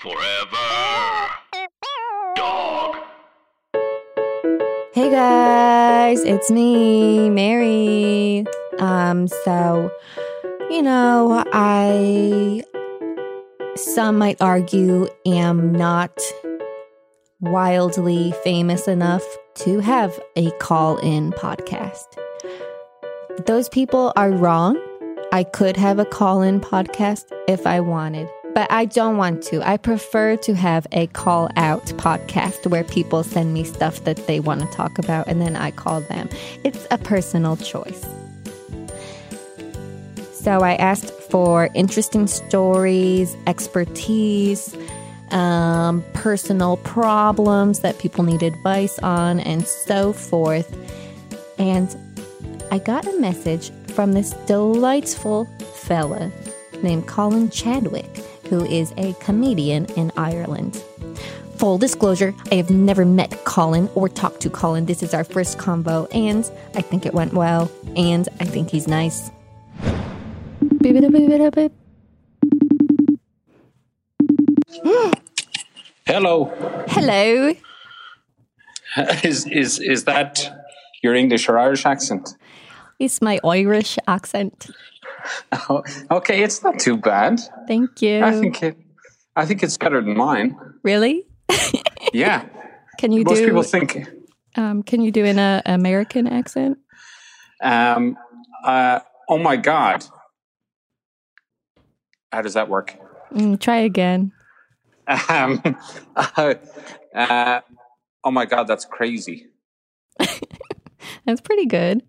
Forever. Dog. Hey guys, it's me, Mary. Um, so, you know, I, some might argue, am not wildly famous enough to have a call in podcast. Those people are wrong. I could have a call in podcast if I wanted but I don't want to. I prefer to have a call out podcast where people send me stuff that they want to talk about and then I call them. It's a personal choice. So I asked for interesting stories, expertise, um, personal problems that people need advice on, and so forth. And I got a message from this delightful fella named Colin Chadwick who is a comedian in Ireland. Full disclosure, I have never met Colin or talked to Colin. This is our first convo, and I think it went well, and I think he's nice. Hello. Hello. Is is is that your English or Irish accent? It's my Irish accent. Oh, okay, it's not too bad. Thank you. I think it. I think it's better than mine. Really? Yeah. Can you Most do? Most people think. um, can you do an uh, American accent? Um, uh, oh my god. How does that work? Mm, try again. Um, uh, uh, oh my god, that's crazy. That's pretty good.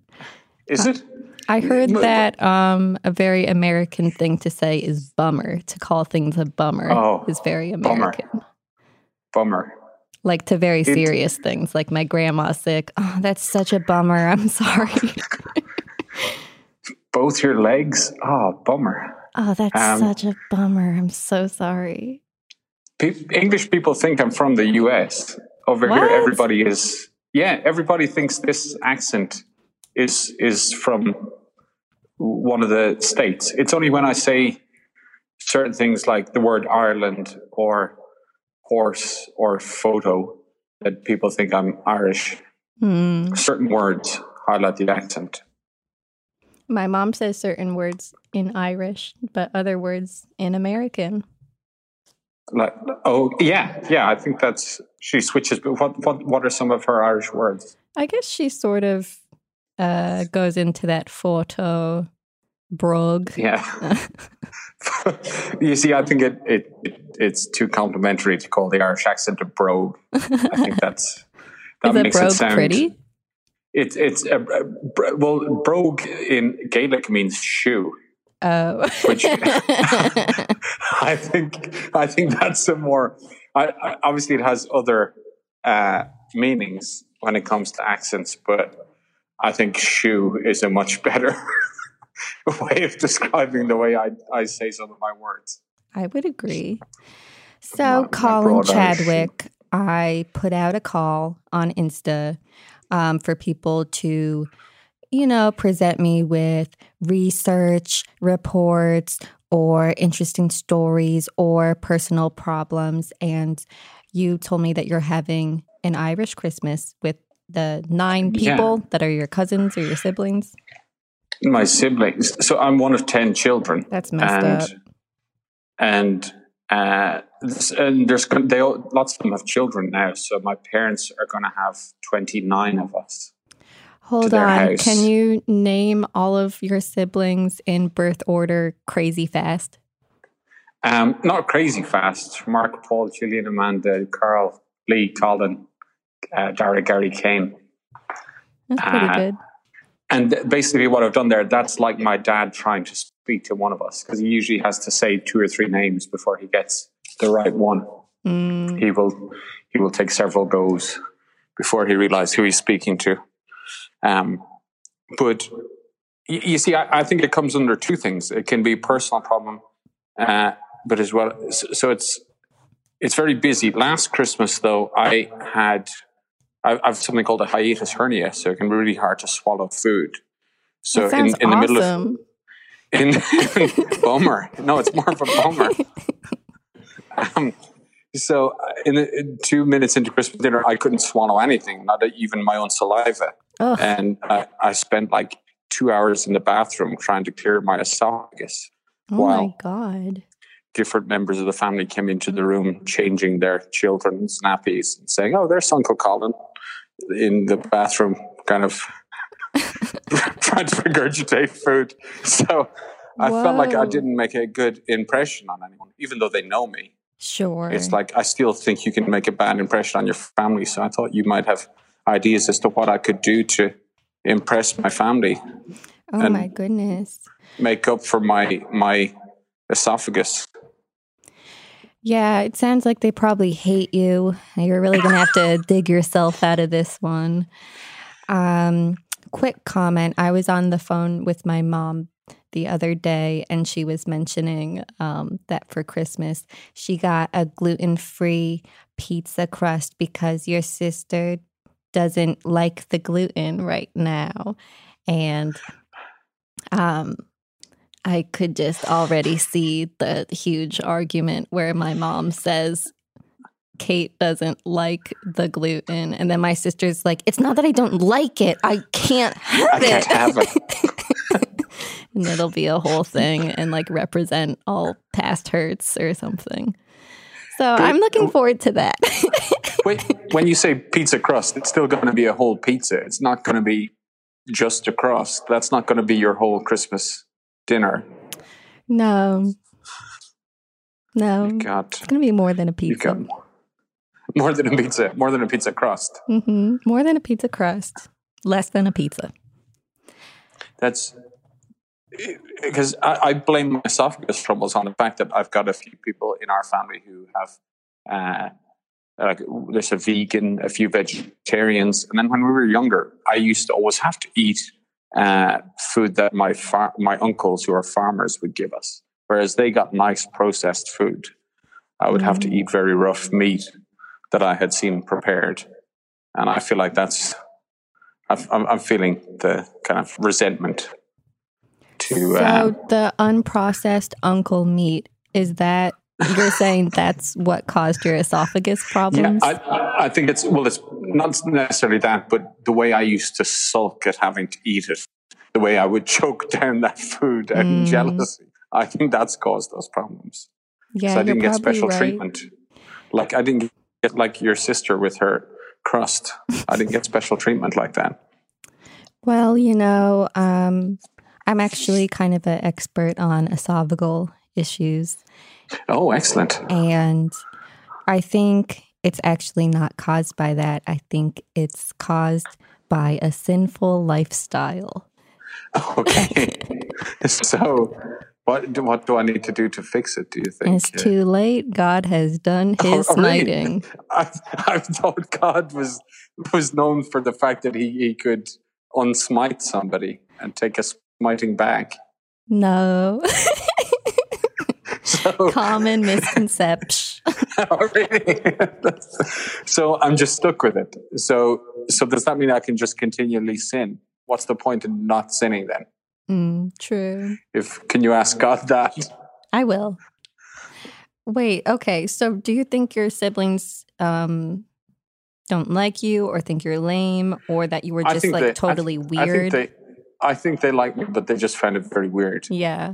Is it? I heard that um, a very American thing to say is bummer. To call things a bummer Oh, is very. American. Bummer. Like to very serious things, like my grandma's sick. Oh, that's such a bummer. I'm sorry. Both your legs. Oh, bummer. Oh, that's Um, such a bummer. I'm so sorry. Pe- English people think I'm from the US. Over What? here, everybody is. Yeah, everybody thinks this accent is is from one of the states. It's only when I say certain things like the word Ireland or horse or photo that people think I'm Irish. Hmm. Certain words highlight the accent. My mom says certain words in Irish, but other words in American. Like, oh yeah, yeah. I think that's she switches. But what what what are some of her Irish words? I guess she sort of uh, goes into that photo brogue. Yeah. you see, I think it, it, it it's too complimentary to call the Irish accent a brogue. I think that's that Is a makes brogue it sound pretty? It's it's a, a, bro- well, brogue in Gaelic means shoe. Oh. Which- I think I think that's a more. I, I, obviously, it has other uh, meanings when it comes to accents, but I think shoe is a much better way of describing the way I, I say some of my words. I would agree. So, my Colin Irish. Chadwick, I put out a call on Insta um, for people to, you know, present me with research, reports, or interesting stories or personal problems. And you told me that you're having an Irish Christmas with the nine Yeah. people that are your cousins or your siblings. My siblings. So I'm one of ten children. That's messed and up. and uh, this- and there's they all, lots of them have children now. So my parents are going to have twenty nine of us. Hold on. house. Can you name all of your siblings in birth order crazy fast? Um, not crazy fast. Mark, Paul, Julian, Amanda, Carl, Lee, Colin, uh, Dara, Gary, Kane. That's pretty Uh, good. And basically, what I've done there, that's like my dad trying to speak to one of us because he usually has to say two or three names before he gets the right one. Mm, He will he will take several goes before he realizes who he's speaking to. Um, but you, you see, I, I think it comes under two things. It can be a personal problem, uh, but as well, so, so it's it's very busy. Last Christmas, though, I had I, have something called a hiatus hernia, so it can be really hard to swallow food. So in, in the middle of awesome. in bummer. No, it's more of a bummer. um, so uh, in, in two minutes into Christmas dinner, I couldn't swallow anything, not even my own saliva, Ugh. and I, I spent like two hours in the bathroom trying to clear my esophagus. Oh my god. Different members of the family came into the mm. room, changing their children's nappies and saying, "Oh, there's Uncle Colin," in the bathroom, kind of trying to regurgitate food. So I felt like I didn't make a good impression on anyone, even though they know me. Sure. It's like I still think you can make a bad impression on your family. So I thought you might have ideas as to what I could do to impress my family, oh my goodness. make up for my my esophagus. Yeah, it sounds like they probably hate you. You're really going to have to dig yourself out of this one. Um, quick comment I was on the phone with my mom the other day, and she was mentioning um, that for Christmas, she got a gluten free pizza crust because your sister doesn't like the gluten right now. And um, I could just already see the huge argument where my mom says Kate doesn't like the gluten. And then my sister's like, it's not that I don't like it, I can't have I can't it. have it. and it'll be a whole thing and like represent all past hurts or something. So I'm looking forward to that. Wait, when you say pizza crust, it's still going to be a whole pizza. It's not going to be just a crust. That's not going to be your whole Christmas dinner. no. No. You got, It's going to be more than a you got pizza. more, more than a pizza, more than a pizza crust. Mm-hmm. More than a pizza crust. Less than a pizza. That's because I, I blame my esophagus troubles on the fact that I've got a few people in our family who have, uh, like, there's a vegan, a few vegetarians, and then when we were younger, I used to always have to eat uh, food that my far- my uncles who are farmers would give us, whereas they got nice processed food. I would have to Mm. eat very rough meat that I had seen prepared, and I feel like that's. I'm, I'm feeling the kind of resentment to So uh, the unprocessed uncle meat is that you're saying that's what caused your esophagus problems? I, I- I think it's well it's not necessarily that but the way i used to sulk at having to eat it the way i would choke down that food and Mm. jealousy i think that's caused those problems yeah, so i didn't get special right. treatment like i didn't get like your sister with her crust i didn't get special treatment like that Well, you know, um, I'm actually kind of an expert on esophageal issues, oh excellent and I think it's actually not caused by that. I think it's caused by a sinful lifestyle. okay so what do, what do i need to do to fix it do you think It's too late. God has done oh, his Oh, smiting. I, I thought God was was known for the fact that he, he could unsmite somebody and take a smiting back. No. So, Common misconception. So I'm just stuck with it. So so does that mean I can just continually sin? What's the point in not sinning then? Mm, true. If can you ask God that? I will. Wait, okay. So do you think your siblings um don't like you or think you're lame or that you were just like they- I totally th- I weird? think they I think they like me, but they just found it very weird. yeah.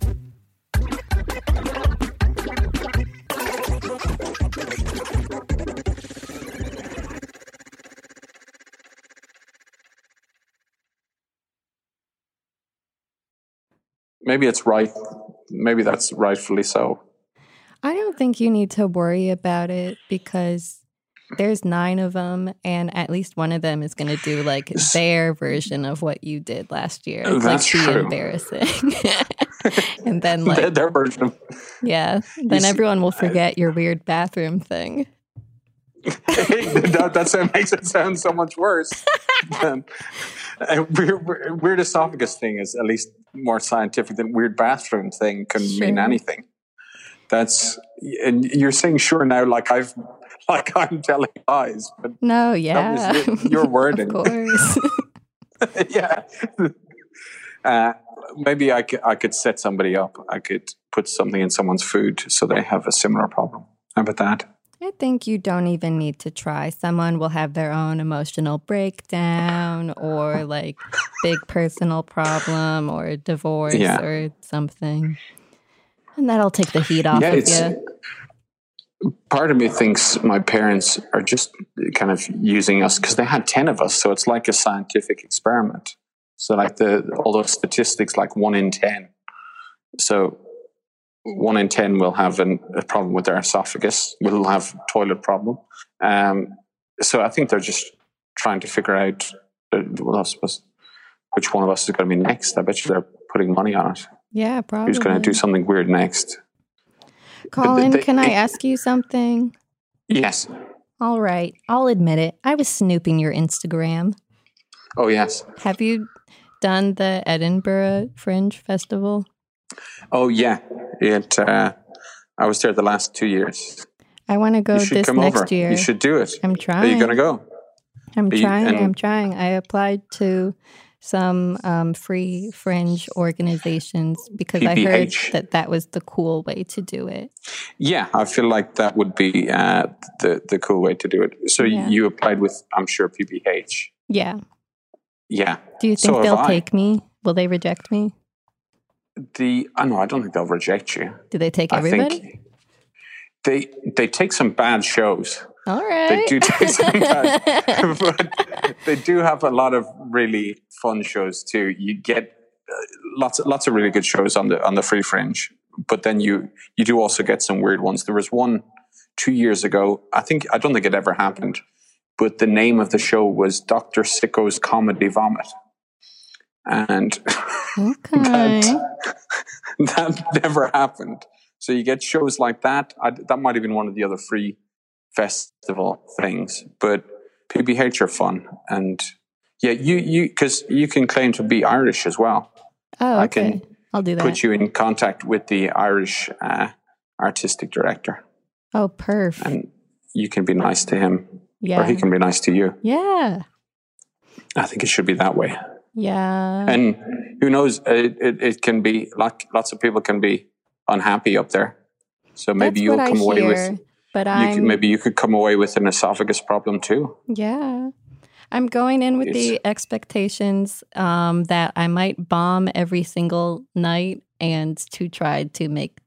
Maybe it's right. Maybe that's rightfully so. I don't think you need to worry about it because there's nine of them, and at least one of them is going to do like their version of what you did last year. It's That's like be true. embarrassing. and then their, like their version yeah, then see- everyone will forget your weird bathroom thing. that, that's what makes it sound so much worse. than, uh, weird, weird weird esophagus thing is at least more scientific than weird bathroom thing can mean anything. That's and you're saying sure now like I've like I'm telling lies, but No, yeah. your, your wording. of course. yeah. Uh, maybe I could, I could set somebody up. I could put something in someone's food so they have a similar problem. How about that? I think you don't even need to try. Someone will have their own emotional breakdown or like big personal problem or divorce Yeah. or something. And that'll take the heat off yeah, of it's you. part of me thinks my parents are just kind of using us because they had 10 of us. So it's like a scientific experiment. So like the, all those statistics, like one in 10. So one in 10 will have an, a problem with their esophagus, will have toilet problem. Um, so I think they're just trying to figure out, uh, well, I suppose, which one of us is going to be next. I bet you they're putting money on it. Yeah, probably. Who's going to do something weird next? Colin, they- can I ask you something? Yes. All right, I'll admit it. I was snooping your Instagram. Oh, yes. Have you done the Edinburgh Fringe Festival? Oh yeah, it. Uh, I was there the last two years. I want to go you should this come next over. year. You should do it. I'm trying. Are you going to go? I'm trying. I'm trying. I applied to some um, free fringe organizations because I heard that that was the cool way to do it. Yeah, I feel like that would be uh, the the cool way to do it. So Yeah. you applied with, I'm sure, PBH. Yeah. Yeah. Do you think have they'll take me? Will they reject me? The I know I don't think they'll reject you. Do they take I everybody? think they they take some bad shows. All right. They do take some bad, but they do have a lot of really fun shows too. You get uh, lots of, lots of really good shows on the on the free fringe, but then you you do also get some weird ones. There was one two years ago. I think I don't think it ever happened, but the name of the show was Doctor Sicko's Comedy Vomit, and okay. that, that never happened. So you get shows like that. I, that might have been one of the other free festival things, but PBH are fun, and yeah, you you because you can claim to be Irish as well. Oh, I okay. can I'll do that. Put you in contact with the Irish uh, artistic director, oh, perf. and you can be nice to him, yeah. or he can be nice to you. yeah. I think it should be that way. Yeah. And who knows? It, it, it can be like lots of people can be unhappy up there. So maybe That's you'll what I come away hear, with But I'm maybe you could come away with an esophagus problem too. Yeah. I'm going in with the expectations um, that I might bomb every single night and to try to make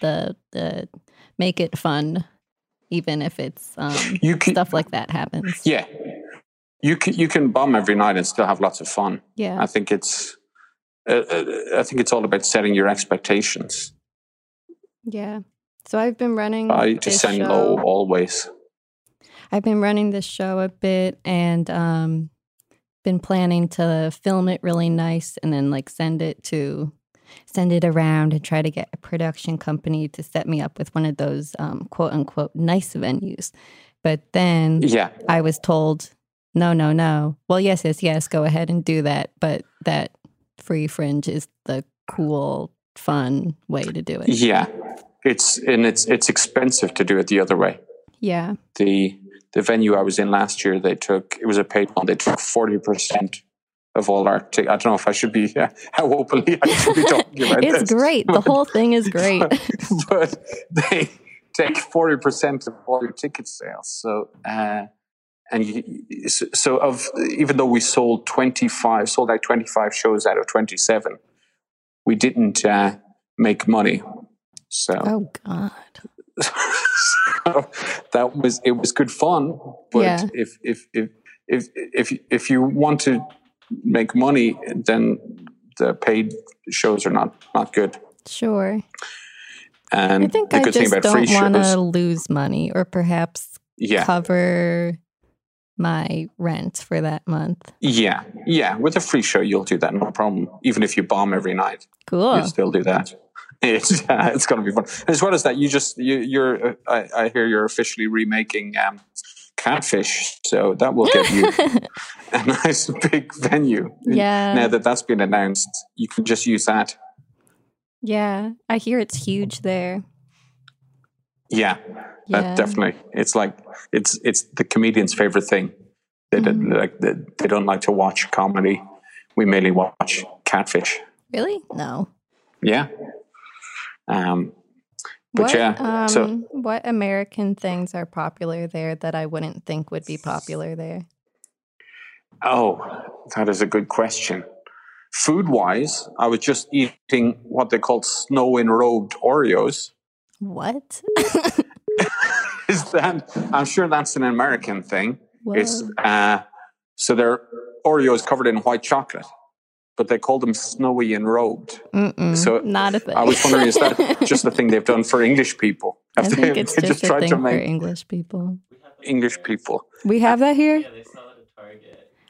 the the make it fun, even if it's um, You can, stuff like that happens. yeah, you can you can bomb every night and still have lots of fun. Yeah. I think it's uh, uh, I think it's all about setting your expectations. Yeah. So I've been running I just send low always. I've been running this show a bit and um been planning to film it really nice and then like send it to send it around and try to get a production company to set me up with one of those um, quote unquote nice venues. But then Yeah, I was told, no, no, no. Well, yes, yes, yes, go ahead and do that. But that free fringe is the cool, fun way to do it. yeah. It's and it's it's expensive to do it the other way. Yeah. the the venue I was in last year, they took it was a paid one. They took forty percent of all our. T- I don't know if I should be uh, how openly I should be talking about It's this. great. The whole thing is great. but they take forty percent of all your ticket sales. So. Uh, and you, so of even though we sold 25 sold out 25 shows out of 27 we didn't uh, make money so Oh, God. so that was it was good fun but Yeah. if, if if if if if you want to make money then the paid shows are not not good. Sure. And I think the I good thing just don't want to lose money or perhaps yeah, cover my rent for that month. yeah, yeah. With a free show, you'll do that, no problem. Even if you bomb every night, Cool. you'll still do that. It's uh, it's gonna be fun. As well as that, you just you, you're. Uh, I, I hear you're officially remaking um, Catfish, so that will get you a nice big venue. Yeah. Now that that's been announced, you can just use that. Yeah. I hear it's huge there. Yeah, Yeah. uh, definitely. It's like it's it's the comedian's favorite thing. They don't Mm-hmm. like they, they don't like to watch comedy. We mainly watch Catfish. Really? No. Yeah. Um, but what, yeah, um, so what American things are popular there that I wouldn't think would be popular there? oh, that is a good question. Food wise, I was just eating what they call snow enrobed Oreos. What? Is that? I'm sure that's an American thing. It's uh, so they're Oreos covered in white chocolate, but they call them snowy enrobed. Mm-mm, So not a thing. I was wondering, is that just a thing they've done for English people? I think they- it's they just, a tried thing to for make English people. English people. We have that here.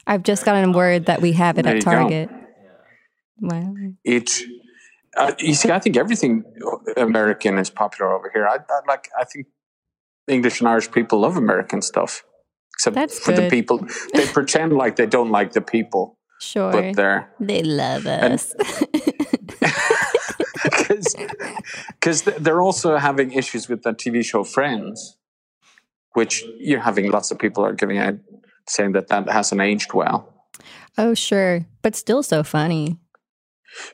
I've just gotten word that we have it There at you go. Target. Wow. It. Uh, you see, I think everything American is popular over here. I, I like. I think English and Irish people love American stuff, except That's for the people. They pretend like they don't like the people, Sure. but they're they love us. because they're also having issues with that TV show Friends, which you're having lots of people are giving out saying that that hasn't aged well. oh, sure. But still so funny.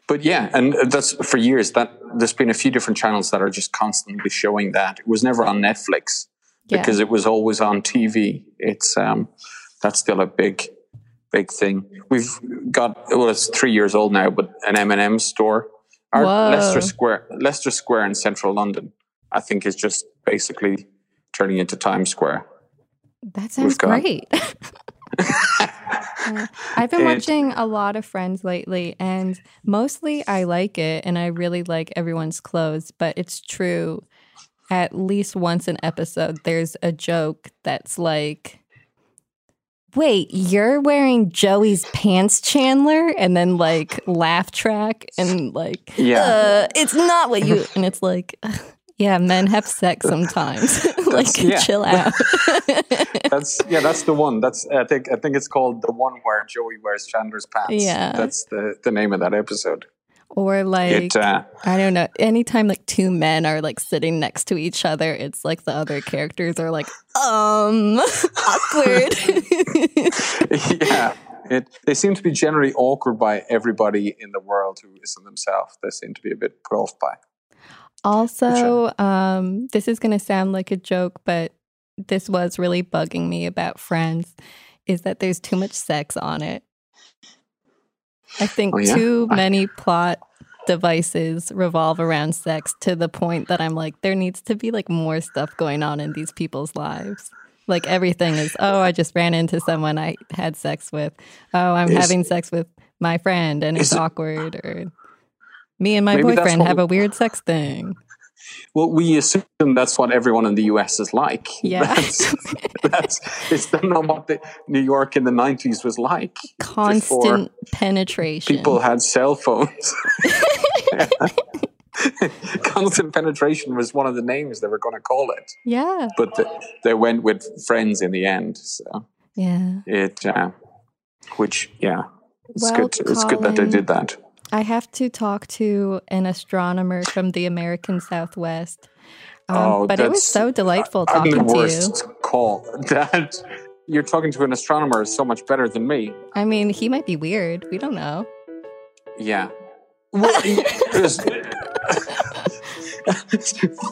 But yeah, and that's for years that there's been a few different channels that are just constantly showing that. It was never on Netflix Yeah. because it was always on TV. It's um that's still a big big thing. We've got well it's 3 years old now, but an M&M store our Whoa. Leicester Square Leicester Square in central London I think is just basically turning into Times Square. That sounds got- great. Yeah. I've been watching a lot of Friends lately, and mostly I like it, and I really like everyone's clothes. But it's true, at least once an episode, there's a joke that's like, "Wait, you're wearing Joey's pants, Chandler?" And then like laugh track, and like, Yeah. uh, it's not what you. And it's like, yeah, men have sex sometimes. like, yeah. chill out. That's yeah, that's the one. That's I think I think it's called the one where Joey wears Chandler's pants. Yeah. That's the the name of that episode. Or like It uh, I don't know. Anytime like two men are like sitting next to each other, it's like the other characters are like, um, awkward. yeah. It, they seem to be generally awkward by everybody in the world who isn't themselves. They seem to be a bit put off by. also, um, this is gonna sound like a joke, but this was really bugging me about Friends, is that there's too much sex on it. I think Oh, yeah? too many plot devices revolve around sex to the point that I'm like, there needs to be like more stuff going on in these people's lives. Like everything is, oh, I just ran into someone I had sex with. Oh, I'm Is- having sex with my friend and it's awkward. Or me and my boyfriend have a weird sex thing. Well, we assume that's what everyone in the US is like. Yeah. That's, that's it's not what the, New York in the 90s was like. Constant penetration. People had cell phones. Constant penetration was one of the names they were going to call it. yeah. But the, they went with friends in the end. So Yeah. it, uh, which, yeah, it's Well, good. It's good that they did that. I have to talk to an astronomer from the American Southwest. Um, Oh, but it was so delightful talking the to you. worst call. That you're talking to an astronomer is so much better than me. I mean, he might be weird. We don't know. Yeah. Well,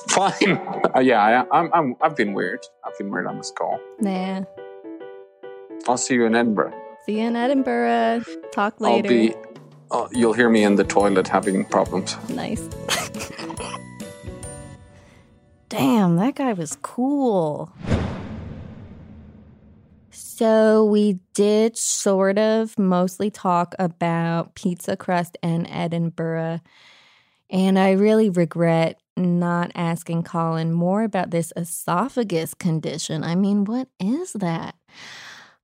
Fine. Uh, yeah, I, I'm, I'm. I've been weird. I've been weird on this call. Nah. I'll see you in Edinburgh. See you in Edinburgh. Talk I'll later. be. Uh, you'll hear me in the toilet having problems. Nice. Damn, that guy was cool. So we did sort of mostly talk about pizza crust and Edinburgh. And I really regret not asking Colin more about this esophagus condition. I mean, what is that?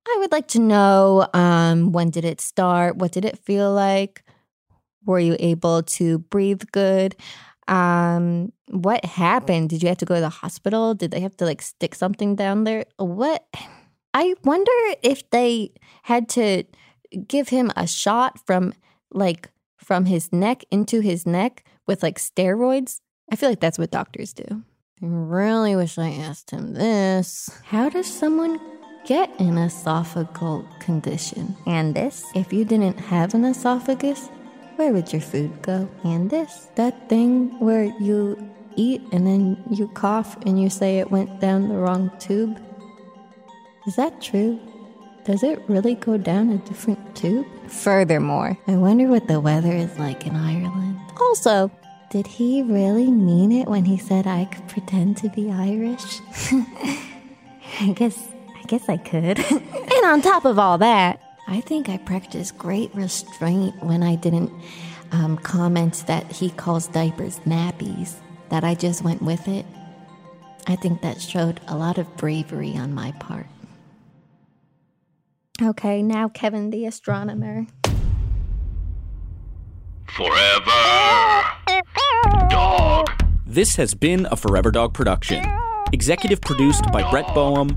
I would like to know um, when did it start? What did it feel like? Were you able to breathe good? Um, what happened? Did you have to go to the hospital? Did they have to like stick something down there? What? I wonder if they had to give him a shot from like from his neck into his neck with like steroids. I feel like that's what doctors do. I really wish I asked him this. How does someone get an esophageal condition? And this? If you didn't have an esophagus, where would your food go? And this? That thing where you eat and then you cough and you say it went down the wrong tube? Is that true? Does it really go down a different tube? Furthermore, I wonder what the weather is like in Ireland. Also, did he really mean it when he said I could pretend to be Irish? I guess guess I could. and on top of all that, I think I practiced great restraint when I didn't um, comment that he calls diapers nappies, that I just went with it. I think that showed a lot of bravery on my part. Okay, now Kevin the astronomer. Forever. Dog. This has been a Forever Dog production. Executive produced by Brett Boehm,